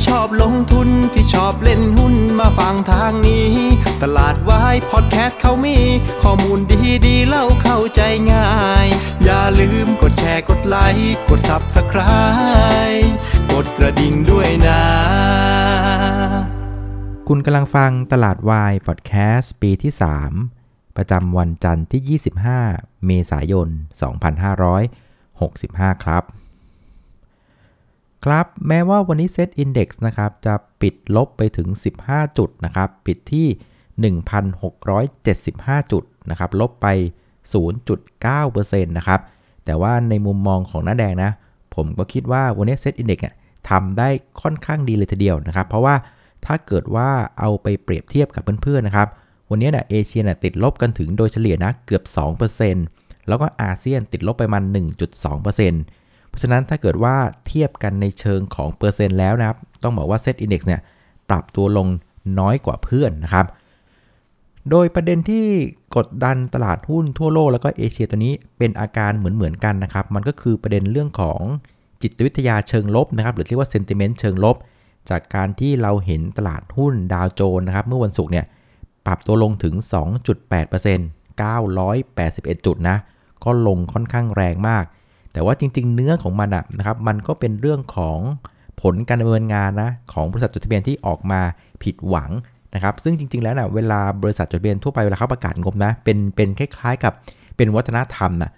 ที่ชอบลงทุนที่ชอบเล่นหุ้นมาฟังทางนี้ ตลาดวายพอดแคสต์เขามี ข้อมูลดีดีเล่าเข้าใจง่าย อย่าลืมกดแชร์กดไลค์กด Subscribe กดกระดิ่งด้วยนะ คุณกำลังฟังตลาดวายพอดแคสต์ปีที่ 3 ประจำวันจันทร์ที่ 25 เมษายน 2565 ครับ ครับแม้ว่าวันนี้ Set Index นะครับจะปิดลบไปถึง 15 จุดนะครับปิดที่ 1,675 จุดนะครับลบไป 0.9%นะครับแต่ว่าในมุมมองของน้าแดงนะ ผมก็คิดว่าวันนี้ Set Index เนี่ยทำได้ค่อนข้างดีเลยทีเดียวนะครับ เพราะว่าถ้าเกิดว่าเอาไปเปรียบเทียบกับเพื่อนๆนะครับ วันนี้เนี่ยเอเชียเนี่ยติดลบกันถึงโดยเฉลี่ยนะเกือบ 2%แล้วก็อาเซียนติดลบไปมัน 1.2%ะฉะนั้นถ้าเกิดว่าเทียบกันในเชิงของเปอร์เซ็นต์แล้วนะครับ ต้องบอกว่า Set Index เนี่ยปรับตัวลงน้อยกว่าเพื่อนนะครับ โดยประเด็นที่กดดันตลาดหุ้นทั่วโลกแล้วก็เอเชียตัวนี้เป็นอาการเหมือนๆกันนะครับ มันก็คือประเด็นเรื่องของจิตวิทยาเชิงลบนะครับ หรือเรียกว่า sentiment เชิงลบ จากการที่เราเห็นตลาดหุ้นดาวโจนส์นะครับ เมื่อวันศุกร์เนี่ยปรับตัวลงถึง 2.8% 981 จุดนะ ก็ลงค่อนข้างแรงมาก แต่ว่าจริง ๆ เนื้อของมันอะนะครับ มันก็เป็นเรื่องของผลการดำเนินงานนะของบริษัทจดทะเบียนที่ออกมาผิดหวังนะครับ ซึ่งจริง ๆ แล้วนะเวลาบริษัทจดทะเบียนทั่วไปเวลาเขาประกาศงบนะ เป็นเป็นคล้าย ๆ กับเป็นวัฒนธรรมนะ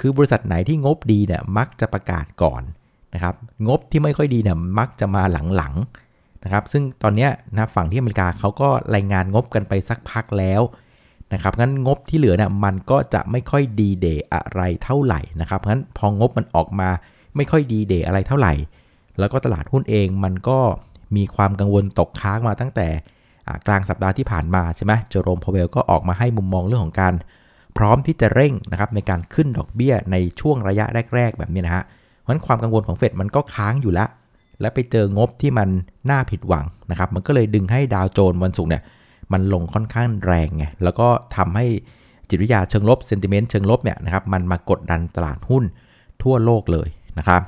คือบริษัทไหนที่งบดีเนี่ยมักจะประกาศก่อนนะครับงบที่ไม่ค่อยดีเนี่ยมักจะมาหลังๆนะครับ ซึ่งตอนนี้นะฝั่งที่อเมริกาเขาก็รายงานงบกันไปสักพักแล้ว นะครับงั้นงบที่เหลือเนี่ยมันก็จะไม่ค่อยดีเดย์อะไรเท่าไหร่นะครับงั้นพองบมันออกมาไม่ค่อยดีเดย์อะไรเท่าไหร่ แล้วก็ตลาดหุ้นเองมันก็มีความกังวลตกค้างมาตั้งแต่กลางสัปดาห์ที่ผ่านมาใช่ไหมเจอโรมพาวเวลก็ออกมาให้มุมมองเรื่องของการพร้อมที่จะเร่งนะครับในการขึ้นดอกเบี้ยในช่วงระยะแรก ๆ แบบนี้นะฮะเพราะนั้นความกังวลของเฟดมันก็ค้างอยู่แล้วและไปเจองบที่มันน่าผิดหวังนะครับ มันก็เลยดึงให้ดาวโจนส์วันศุกร์เนี่ย มันลงค่อนข้างแรงไงแล้วก็ทำให้จิตวิทยาเชิงลบ sentiment เชิงลบเนี่ยนะครับมันมากดดันตลาดหุ้นทั่วโลกเลยนะครับ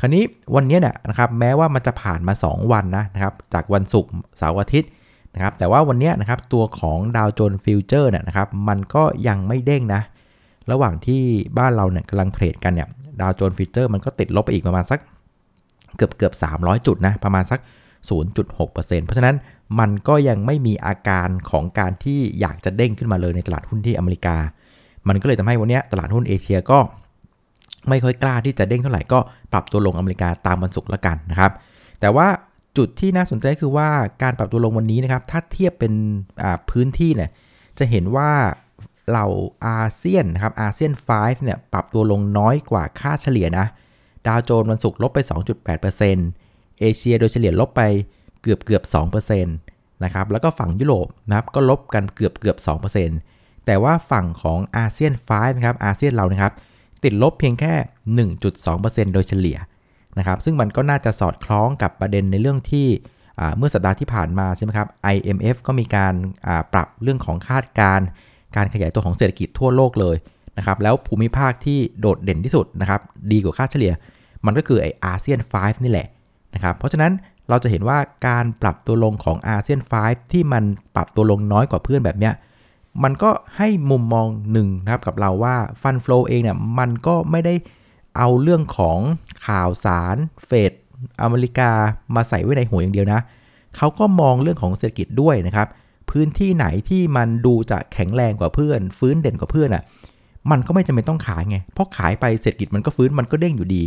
คราวนี้วันนี้เนี่ยนะครับแม้ว่ามันจะผ่านมา 2 วันนะนะครับจากวันศุกร์เสาร์อาทิตย์นะครับแต่ว่าวันนี้นะครับตัวของดาวโจนส์ future เนี่ยนะครับมันก็ยังไม่เด้งนะระหว่างที่บ้านเราเนี่ยกำลังเทรดกันเนี่ยดาวโจนส์ฟิวเจอร์มันก็ติดลบไปอีกประมาณสักเกือบเกือบ300 จุดนะประมาณสัก 0.6%เพราะฉะนั้นมันก็ยังไม่มีอาการของการที่อยากจะเด้งขึ้นมาเลยในตลาดหุ้นที่อเมริกา มันก็เลยทำให้วันนี้ตลาดหุ้นเอเชียก็ไม่ค่อยกล้าที่จะเด้งเท่าไหร่ก็ปรับตัวลงอเมริกาตามวันศุกร์ละกันนะครับ แต่ว่าจุดที่น่าสนใจคือว่าการปรับตัวลงวันนี้นะครับ ถ้าเทียบเป็นพื้นที่เนี่ยจะเห็นว่าเหล่าอาเซียนนะครับอาเซียน 5 เนี่ยปรับตัวลงน้อยกว่าค่าเฉลี่ยนะ ดาวโจนส์วันศุกร์ลบไป 2.8% เอเชียโดยเฉลี่ยลบไปเกือบเกือบ2%นะครับแล้วก็ฝั่งยุโรปนะครับก็ลบกันเกือบเกือบ2%แต่ว่าฝั่งของอาเซียน5นะครับอาเซียนเรานะครับติดลบเพียงแค่ 1.2%โดยเฉลี่ยนะครับซึ่งมันก็น่าจะสอดคล้องกับประเด็นในเรื่องที่เมื่อสัปดาห์ที่ผ่านมาใช่ไหมครับ IMF ก็มีการปรับเรื่องของคาดการณ์การขยายตัวของเศรษฐกิจทั่วโลกเลยนะครับแล้วภูมิภาคที่โดดเด่นที่สุดนะครับดีกว่าค่าเฉลี่ย มันก็คือไออาเซียน 5 นี่แหละ นะครับเพราะฉะนั้นเราจะเห็นว่าการปรับตัวลงของอาเซียน5ที่มันปรับตัวลงน้อยกว่าเพื่อนแบบเนี้ยมันก็ให้มุมมองหนึ่งนะครับกับเราว่าฟันฟลูเองเนี่ยมันก็ไม่ได้เอาเรื่องของข่าวสารเฟดอเมริกามาใส่ไว้ในหัวอย่างเดียวนะเขาก็มองเรื่องของเศรษฐกิจด้วยนะครับ พื้นที่ไหนที่มันดูจะแข็งแรงกว่าเพื่อน ฟื้นเด่นกว่าเพื่อนอะ่ะมันก็ไม่จำเป็นต้องขายไงเพราะขายไปเศรษฐกิจมันก็ฟื้นมันก็เด้งอยู่ดี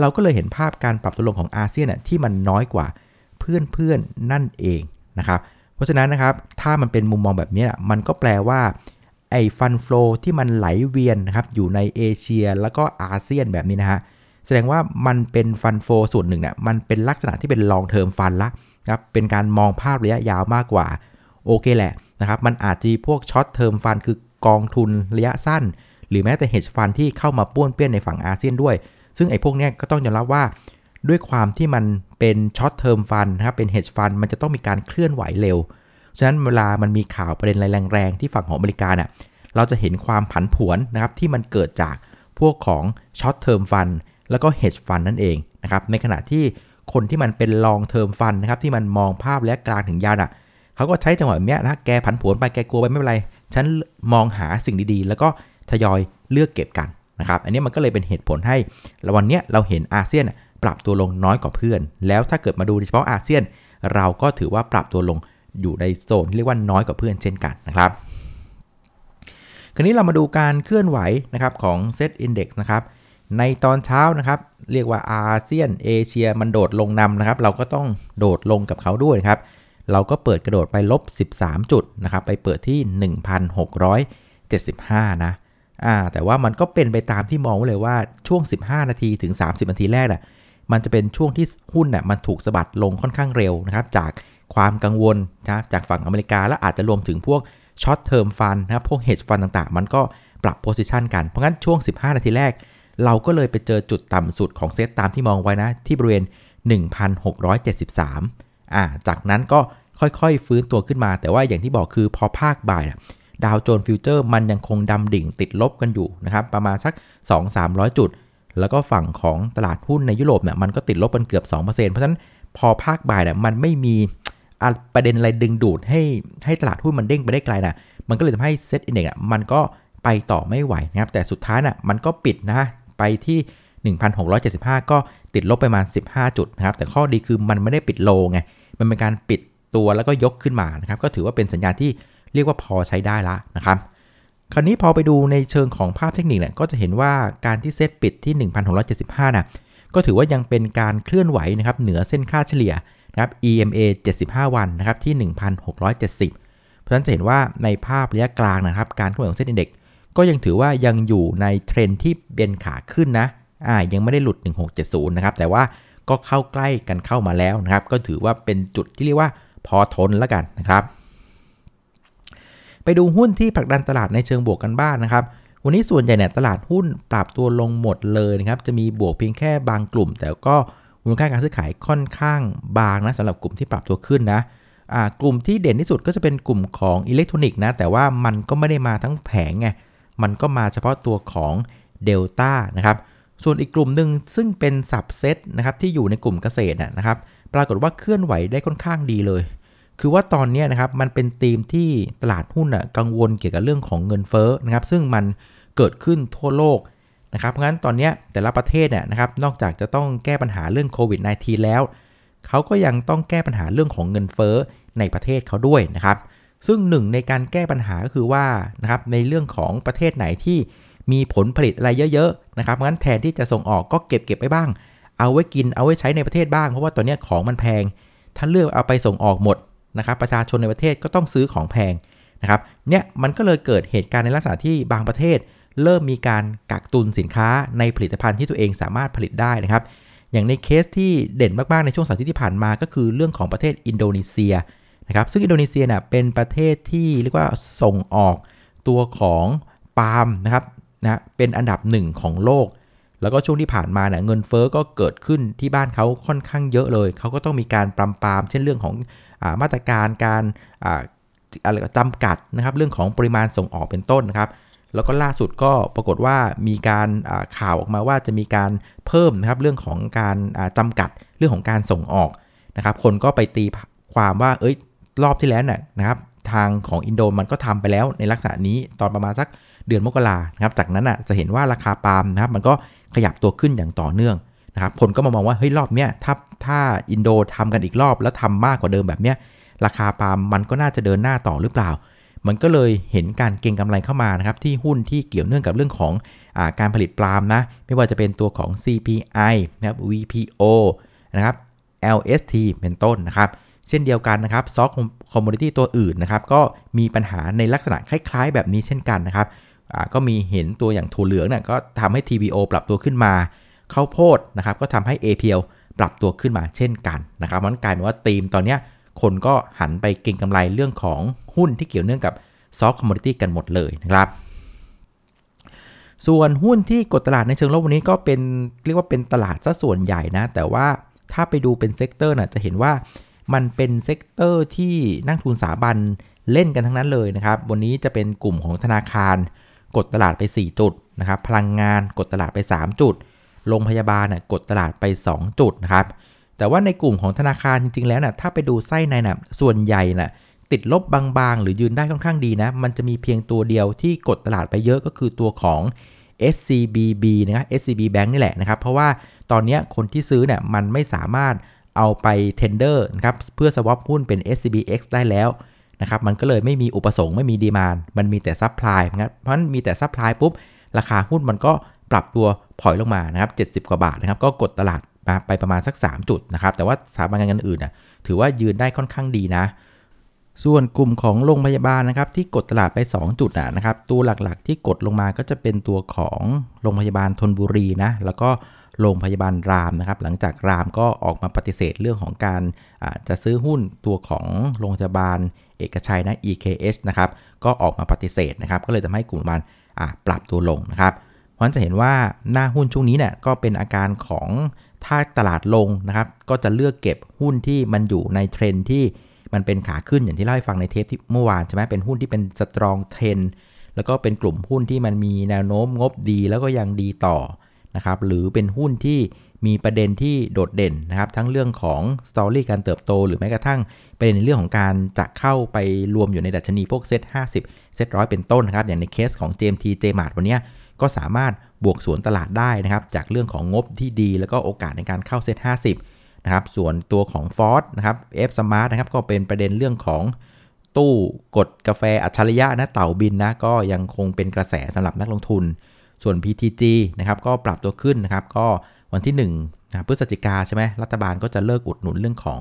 เราก็เลยเห็นภาพการปรับตัวลงของอาเซียนที่มันน้อยกว่าเพื่อนเพื่อนนั่นเองนะครับ เพราะฉะนั้นนะครับถ้ามันเป็นมุมมองแบบนี้มันก็แปลว่าไอ้ fund flow ที่มันไหลเวียนนะครับอยู่ในเอเชียแล้วก็อาเซียนแบบนี้นะฮะแสดงว่ามันเป็น fund flow ส่วนหนึ่งเนี่ยมันเป็นลักษณะที่เป็น long term fund ละครับเป็นการมองภาพระยะยาวมากกว่า โอเคแหละนะครับมันอาจจะพวก short term fund คือกองทุนระยะสั้น หรือแม้แต่ hedge fund ที่เข้ามาป้วนเปี้ยนในฝั่งอาเซียนด้วย ซึ่งไอ้พวกนี้ก็ต้องยอมรับว่า ด้วยความที่มันเป็น short term fund นะครับเป็น hedge fund มันจะต้องมีการเคลื่อนไหวเร็ว ฉะนั้นเวลามันมีข่าวประเด็นอะไรแรงๆที่ฝั่งของอเมริกาเนี่ยเราจะเห็นความผันผวนนะครับที่มันเกิดจากพวกของ short term fund แล้วก็ hedge fund นั่นเองนะครับในขณะที่คนที่มันเป็น long term fund นะครับที่มันมองภาพและกลางถึงยาวอะเขาก็ใช้จังหวะแบบนี้นะแกผันผวนไปแกกลัวไปไม่เป็นไร ฉันมองหาสิ่งดีๆ แล้วก็ทยอยเลือกเก็บกัน นะครับ อันนี้มันก็เลยเป็นเหตุผลให้วันนี้เราเห็นอาเซียนปรับตัวลงน้อยกว่าเพื่อน แล้วถ้าเกิดมาดูเฉพาะอาเซียน เราก็ถือว่าปรับตัวลงอยู่ในโซนที่เรียกว่าน้อยกว่าเพื่อนเช่นกันนะครับ คราวนี้เรามาดูการเคลื่อนไหวนะครับของ Set Index นะครับ ในตอนเช้านะครับ เรียกว่าอาเซียนเอเชียมันโดดลงนำนะครับ เราก็ต้องโดดลงกับเขาด้วยครับ เราก็เปิดกระโดดไปลบ 13 จุดนะครับ ไปเปิดที่ 1,675 นะ อ่าแต่ว่ามันก็เป็นไปตามที่มองไว้เลยว่าช่วง 15 นาทีถึง 30 นาทีแรกน่ะมันจะเป็นช่วงที่หุ้นน่ะมันถูกสะบัดลงค่อนข้างเร็วนะครับจากความกังวลนะจากฝั่งอเมริกา และอาจจะรวมถึงพวก short term fund นะครับพวก hedge fund ต่างๆ มันก็ปรับ position กัน เพราะงั้นช่วง 15 นาทีแรก เราก็เลยไปเจอจุดต่ำสุดของเซตตามที่มองไว้นะ ที่บริเวณ 1,673อ่าจากนั้นก็ค่อยๆ ฟื้นตัวขึ้นมา แต่ว่าอย่างที่บอกคือพอภาคบ่าย ดาวโจนส์ future มันยังคงดำดิ่งติดลบกันอยู่นะครับประมาณสัก 2-300 จุด แล้วก็ฝั่งของตลาดหุ้นในยุโรปเนี่ยมันก็ติดลบกันเกือบ 2%เพราะฉะนั้นพอภาคบ่ายเนี่ยมันไม่มีประเด็นอะไรดึงดูดให้ให้ตลาดหุ้นมันเด้งไปได้ไกลนะมันก็เลยทำให้เซ็ตอินเด็กซ์มันก็ไปต่อไม่ไหวนะครับแต่สุดท้ายน่ะมันก็ปิดนะไปที่ 1,675 ก็ติดลบไปประมาณ15 จุดนะครับแต่ข้อดีคือมันไม่ได้ปิดโลไงมันเป็นการปิดตัวแล้วก็ยกขึ้นมานะครับก็ถือว่าเป็นสัญญาณที่ เรียกว่าพอใช้ได้ละนะครับคราวนี้พอไปดูในเชิงของภาพเทคนิคเนี่ยก็จะเห็นว่าการที่เซตปิดที่ 1,675นะก็ถือว่ายังเป็นการเคลื่อนไหวนะครับเหนือเส้นค่าเฉลี่ยนะครับ EMA 75 วันนะครับที่ 1,670 เพราะฉะนั้นจะเห็นว่าในภาพระยะกลางนะครับ การเคลื่อนไหวของเส้นอินเด็กก็ยังถือว่ายังอยู่ในเทรนที่เป็นขาขึ้นนะอ่ายังไม่ได้หลุด 1670 นะครับ แต่ว่าก็เข้าใกล้กันเข้ามาแล้วนะครับ ก็ถือว่าเป็นจุดที่เรียกว่าพอทนแล้วกันนะครับ ไปดูหุ้นที่ผลักดันตลาดในเชิงบวกกันบ้างนนะครับ วันนี้ส่วนใหญ่เนี่ยตลาดหุ้นปรับตัวลงหมดเลยนะครับ จะมีบวกเพียงแค่บางกลุ่ม แต่ก็มูลค่าการซื้อขายค่อนข้างบางนะสำหรับกลุ่มที่ปรับตัวขึ้นนะกลุ่มที่เด่นที่สุดก็จะเป็นกลุ่มของอิเล็กทรอนิกส์นะ แต่ว่ามันก็ไม่ได้มาทั้งแผงไง มันก็มาเฉพาะตัวของเดลต้านะครับ ส่วนอีกกลุ่มหนึ่งซึ่งเป็นสับเซตนะครับที่อยู่ในกลุ่มเกษตรนะครับ ปรากฏว่าเคลื่อนไหวได้ค่อนข้างดีเลย คือว่าตอนนี้นะครับมันเป็นธีมที่ตลาดหุ้นอะกังวลเกี่ยวกับเรื่องของเงินเฟ้อนะครับซึ่งมันเกิดขึ้นทั่วโลกนะครับเพราะงั้นตอนนี้แต่ละประเทศเนี่ยนะครับนอกจากจะต้องแก้ปัญหาเรื่องโควิด -19 แล้ว เขาก็ยังต้องแก้ปัญหาเรื่องของเงินเฟ้อในประเทศเขาด้วยนะครับ ซึ่งหนึ่งในการแก้ปัญหาก็คือว่านะครับในเรื่องของประเทศไหนที่มีผลผลิตอะไรเยอะๆนะครับงั้นแทนที่จะส่งออกก็เก็บเก็บไปบ้าง เอาไว้กินเอาไว้ใช้ในประเทศบ้างเพราะว่าตอนนี้ของมันแพง ถ้าเลือกเอาไปส่งออกหมด นะครับประชาชนในประเทศก็ต้องซื้อของแพงนะครับเนี่ยมันก็เลยเกิดเหตุการณ์ในลักษณะที่บางประเทศ เริ่มมีการกักตุนสินค้าในผลิตภัณฑ์ที่ตัวเองสามารถผลิตได้นะครับ อย่างในเคสที่เด่นมากๆในช่วงสัปดาห์ที่ผ่านมาก็คือเรื่องของประเทศอินโดนีเซียนะครับซึ่งอินโดนีเซียเนี่ยเป็นประเทศที่เรียกว่าส่งออกตัวของปาล์มนะครับนะเป็นอันดับหนึ่งของโลก แล้วก็ช่วงที่ผ่านมาเนี่ยเงินเฟอ้อก็เกิดขึ้นที่บ้านเขาค่อนข้างเยอะเลย เขาก็ต้องมีการปรำปรามเช่นเรื่องของ มาตรการการอะไรจำกัดนะครับเรื่องของปริมาณส่งออกเป็นต้นนะครับ แล้วก็ล่าสุดก็ปรากฏว่ามีการข่าวออกมาว่าจะมีการเพิ่มนะครับเรื่องของการจำกัดเรื่องของการส่งออกนะครับ คนก็ไปตีความว่าเอ้ยรอบที่แล้วน่ยนะครับทางของอินโดมันก็ทำไปแล้วในลักษณะนี้ตอนประมาณสักเดือนมกรานะครับ จากนั้นอะจะเห็นว่าราคาปาล์มนะครับมันก็ขยับตัวขึ้นอย่างต่อเนื่อง นะครับคนก็มามองว่าเฮ้ยรอบเนี้ยถ้าถ้าอินโดทำกันอีกรอบแล้วทำมากกว่าเดิมแบบเนี้ยราคาปาล์มมันก็น่าจะเดินหน้าต่อหรือเปล่า มันก็เลยเห็นการเก็งกำไรเข้ามานะครับที่หุ้นที่เกี่ยวเนื่องกับเรื่องของอาการผลิตปาล์มนะไม่ว่าจะเป็นตัวของ CPI นะครับ VPO นะครับ LST เป็นต้นนะครับ เช่นเดียวกันนะครับ soft commodity ตัวอื่นนะครับก็มีปัญหาในลักษณะคล้ายๆ แบบนี้เช่นกันนะครับก็มีเห็นตัวอย่างถั่วเหลืองเนี่ยก็ทำให้ TVO ปรับตัวขึ้นมา ข้าวโพดนะครับก็ทำให้ CPL ปรับตัวขึ้นมาเช่นกันนะครับมันกลายเป็นว่าธีมตอนนี้คนก็หันไปเก็งกำไรเรื่องของหุ้นที่เกี่ยวเนื่องกับ soft commodity กันหมดเลยนะครับ ส่วนหุ้นที่กดตลาดในเชิงลบวันนี้ก็เป็นเรียกว่าเป็นตลาดซะส่วนใหญ่นะ แต่ว่าถ้าไปดูเป็น sector นะจะเห็นว่ามันเป็น sector ที่นักทุนสถาบันเล่นกันทั้งนั้นเลยนะครับ วันนี้จะเป็นกลุ่มของธนาคาร กดตลาดไป 4 จุดนะครับ พลังงานกดตลาดไป 3 จุด โรงพยาบาลน่ยกดตลาดไป 2 จุดนะครับแต่ว่าในกลุ่มของธนาคารจริงๆแล้วนะ่ะถ้าไปดูไส้ในนะ่ะส่วนใหญ่นะ่ะติดลบบางๆ หรือยืนได้ค่อนข้างดีนะ มันจะมีเพียงตัวเดียวที่กดตลาดไปเยอะก็คือตัวของ SCBB นะครับ SCB Bank นี่แหละนะครับ เพราะว่าตอนนี้คนที่ซื้อเนี่ยมันไม่สามารถเอาไป tender นะครับเพื่อ swap หุ้นเป็น SCBX ได้แล้วนะครับ มันก็เลยไม่มีอุปสงค์ไม่มี demand มันมีแต่ supply นะครับเพราะฉะนั้นมีแต่ supply ปุ๊บ ราคาหุ้นมันก็ ปรับตัวถอยลงมานะครับ70 กว่าบาทนะครับ ก็กดตลาดมาไปประมาณสัก 3 จุดนะครับ แต่ว่าสถาบันการเงินอื่นนะถือว่ายืนได้ค่อนข้างดีนะ ส่วนกลุ่มของโรงพยาบาลนะครับ ที่กดตลาดไป 2 จุดนะครับ ตัวหลักๆ ที่กดลงมาก็จะเป็นตัวของโรงพยาบาลทนบุรีนะ แล้วก็โรงพยาบาลรามนะครับ หลังจากรามก็ออกมาปฏิเสธเรื่องของการจะซื้อหุ้นตัวของโรงพยาบาลเอกชัยนะ EKH นะครับ ก็ออกมาปฏิเสธนะครับ ก็เลยทำให้กลุ่มมันปรับตัวลงนะครับันจะเห็นว่าหน้าหุ้นช่วงนี้เนี่ยก็เป็นอาการของถ้าตลาดลงนะครับ ก็จะเลือกเก็บหุ้นที่มันอยู่ในเทรนที่มันเป็นขาขึ้นอย่างที่เล่าให้ฟังในเทปที่เมื่อวานใช่ไหมเป็นหุ้นที่เป็น strong trend แล้วก็เป็นกลุ่มหุ้นที่มันมีแนวโน้มงบดีแล้วก็ยังดีต่อนะครับหรือเป็นหุ้นที่มีประเด็นที่โดดเด่นนะครับ ทั้งเรื่องของ story การเติบโต หรือแม้กระทั่งเป็นเรื่องของการจะเข้าไปรวมอยู่ในดัชนีพวก SET50 SET ร้อยเป็นต้นนะครับ อย่างในเคสของ JMT JMart วันนี้ ก็สามารถบวกสวนตลาดได้นะครับจากเรื่องของงบที่ดี แล้วก็โอกาสในการเข้าเซ็ต50นะครับส่วนตัวของ f o r นะครับ F Smart นะครับก็เป็นประเด็นเรื่องของตู้กดกาแฟอัจฉริยะนะเต่าบินนะก็ยังคงเป็นกระแสสำหรับนักลงทุน ส่วน PTG นะครับก็ปรับตัวขึ้นนะครับก็วันที่1นะพฤศจิกาใช่ไหมรัฐบาลก็จะเลิกอุดหนุนเรื่องของ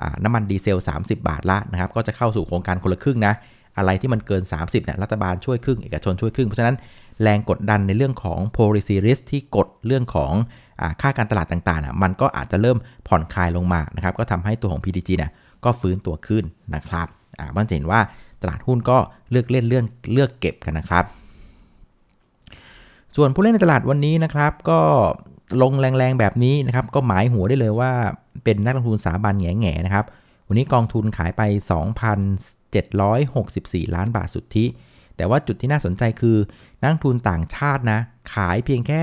อน้ำมันดีเซล 30 บาทละนะครับก็จะเข้าสู่โครงการคนละครึ่งนะอะไรที่มันเกิน 30เนี่ยรัฐบาลช่วยครึ่งเอกชนช่วยครึ่งเพราะฉะนั้น แรงกดดันในเรื่องของ policy risk ที่กดเรื่องของอค่าการตลาดต่างๆมันก็อาจจะเริ่มผ่อนคลายลงมานะครับก็ทำให้ตัวของ PDG เนี่ยก็ฟื้นตัวขึ้นนะครับอ่ามันจะเห็นว่าตลาดหุ้นก็เลือกเล่นเรื่องเลือกเก็บกันนะครับ ส่วนผู้เล่นในตลาดวันนี้นะครับก็ลงแรงๆแบบนี้นะครับก็หมายหัวได้เลยว่าเป็นนักลงทุนสถาบันแง่ๆนะครับ วันนี้กองทุนขายไป 2,764 ล้านบาทสุทธิ แต่ว่าจุดที่น่าสนใจคือ นักทุนต่างชาตินะ ขายเพียงแค่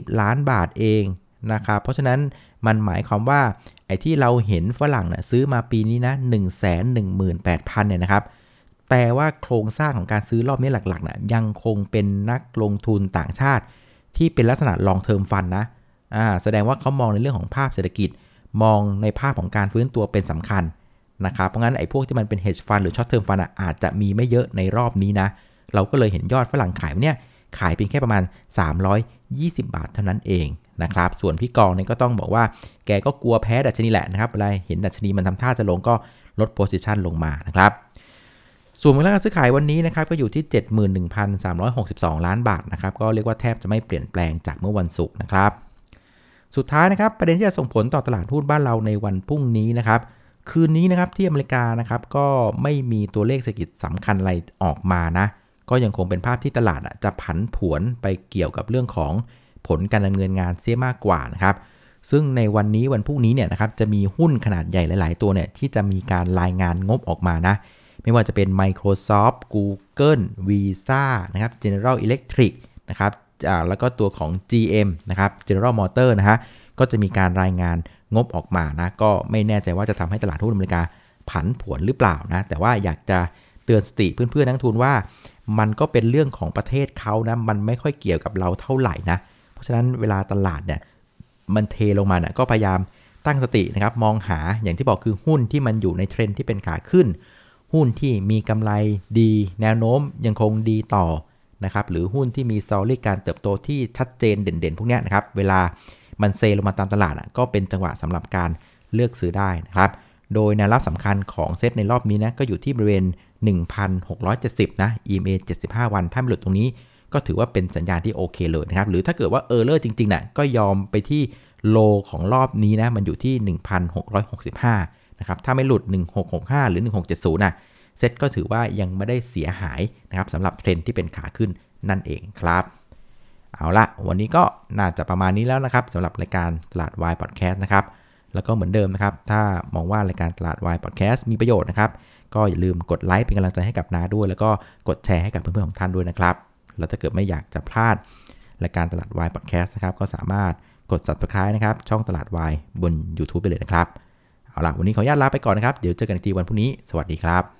320 ล้านบาทเองนะครับเพราะฉะนั้นมันหมายความว่าไอ้ที่เราเห็นฝรั่งนะซื้อมาปีนี้นะ118,000เนี่ยนะครับแปลว่าโครงสร้างของการซื้อรอบนี้หลักๆนะยังคงเป็นนักลงทุนต่างชาติ ที่เป็นลักษณะ long term fund นะอ่าแสดงว่าเขามองในเรื่องของภาพเศรษฐกิจ มองในภาพของการฟื้นตัวเป็นสำคัญ นะครับ เพราะงั้นไอ้พวกที่มันเป็น hedge fund หรือ short term fund อาจจะมีไม่เยอะในรอบนี้นะ เราก็เลยเห็นยอดฝรั่งขายเนี่ยขายเพียงแค่ประมาณ 320 บาทเท่านั้นเองนะครับ ส่วนพี่กองเนี่ยก็ต้องบอกว่า แกก็กลัวแพ้ดัชนีแหละนะครับอะไรเห็นดัชนีมันทำท่าจะลงก็ลดโพซิชันลงมานะครับส่วนมูลค่าการซื้อขายวันนี้นะครับก็อยู่ที่ 71,362 ล้านบาทนะครับก็เรียกว่าแทบจะไม่เปลี่ยนแปลงจากเมื่อวันศุกร์นะครับ สุดท้ายนะครับประเด็นที่จะส่งผลต่อตลาดหุ้นบ้านเราในวันพรุ่งนี้นะครับ คืนนี้นะครับที่อเมริกานะครับก็ไม่มีตัวเลขเศรษฐกิจสำคัญอะไรออกมานะ ก็ยังคงเป็นภาพที่ตลาดจะผันผวนไปเกี่ยวกับเรื่องของผลการดำเนินงานเสียมากกว่านะครับ ซึ่งในวันนี้วันพรุ่งนี้เนี่ยนะครับจะมีหุ้นขนาดใหญ่หลาย ๆ ตัวเนี่ยที่จะมีการรายงานงบออกมานะ ไม่ว่าจะเป็น Microsoft Google Visa นะครับ General Electric นะครับแล้วก็ตัวของ GM นะครับ General Motor นะฮะก็จะมีการรายงาน งบออกมานะก็ไม่แน่ใจว่าจะทำให้ตลาดหุ้นอเมริกาผันผวนหรือเปล่านะแต่ว่าอยากจะเตือนสติเพื่อนๆนักลงทุนว่า มันก็เป็นเรื่องของประเทศเขานะมันไม่ค่อยเกี่ยวกับเราเท่าไหร่นะเพราะฉะนั้นเวลาตลาดเนี่ยมันเทลงมาเนี่ยก็พยายามตั้งสตินะครับมองหาอย่างที่บอกคือหุ้นที่มันอยู่ในเทรนที่เป็นขาขึ้น หุ้นที่มีกำไรดี แนวโน้มยังคงดีต่อนะครับหรือหุ้นที่มี story การเติบโตที่ชัดเจนเด่นๆ พวกนี้นะครับเวลา มันเซลงมาตามตลาดอะก็เป็นจังหวะสำหรับการเลือกซื้อได้นะครับโดยแนวรับสำคัญของเซตในรอบนี้นะก็อยู่ที่บริเวณ 1,670 นะ EMA 75 วัน ถ้าไม่หลุดตรงนี้ก็ถือว่าเป็นสัญญาณที่โอเคเลยนะครับ หรือถ้าเกิดว่า error จริงๆนะก็ยอมไปที่ low ของรอบนี้นะ มันอยู่ที่ 1,665 นะครับ ถ้าไม่หลุด 1665 หรือ 1670นะเซตก็ถือว่ายังไม่ได้เสียหายนะครับสำหรับเทรนที่เป็นขาขึ้นนั่นเองครับ เอาละวันนี้ก็น่าจะประมาณนี้แล้วนะครับสำหรับรายการตลาดวายพอดแคสต์นะครับแล้วก็เหมือนเดิมนะครับ ถ้ามองว่ารายการตลาดวายพอดแคสต์มีประโยชน์นะครับ ก็อย่าลืมกดไลค์เป็นกำลังใจให้กับนาด้วย แล้วก็กดแชร์ให้กับเพื่อนๆของท่านด้วยนะครับ แล้วถ้าเกิดไม่อยากจะพลาดรายการตลาดวายพอดแคสต์นะครับ ก็สามารถกด subscribe นะครับ ช่องตลาดวายบน YouTube ไปเลยนะครับ เอาล่ะ วันนี้ขออนุญาตลาไปก่อนนะครับ เดี๋ยวเจอกันอีกทีวันพรุ่งนี้ สวัสดีครับ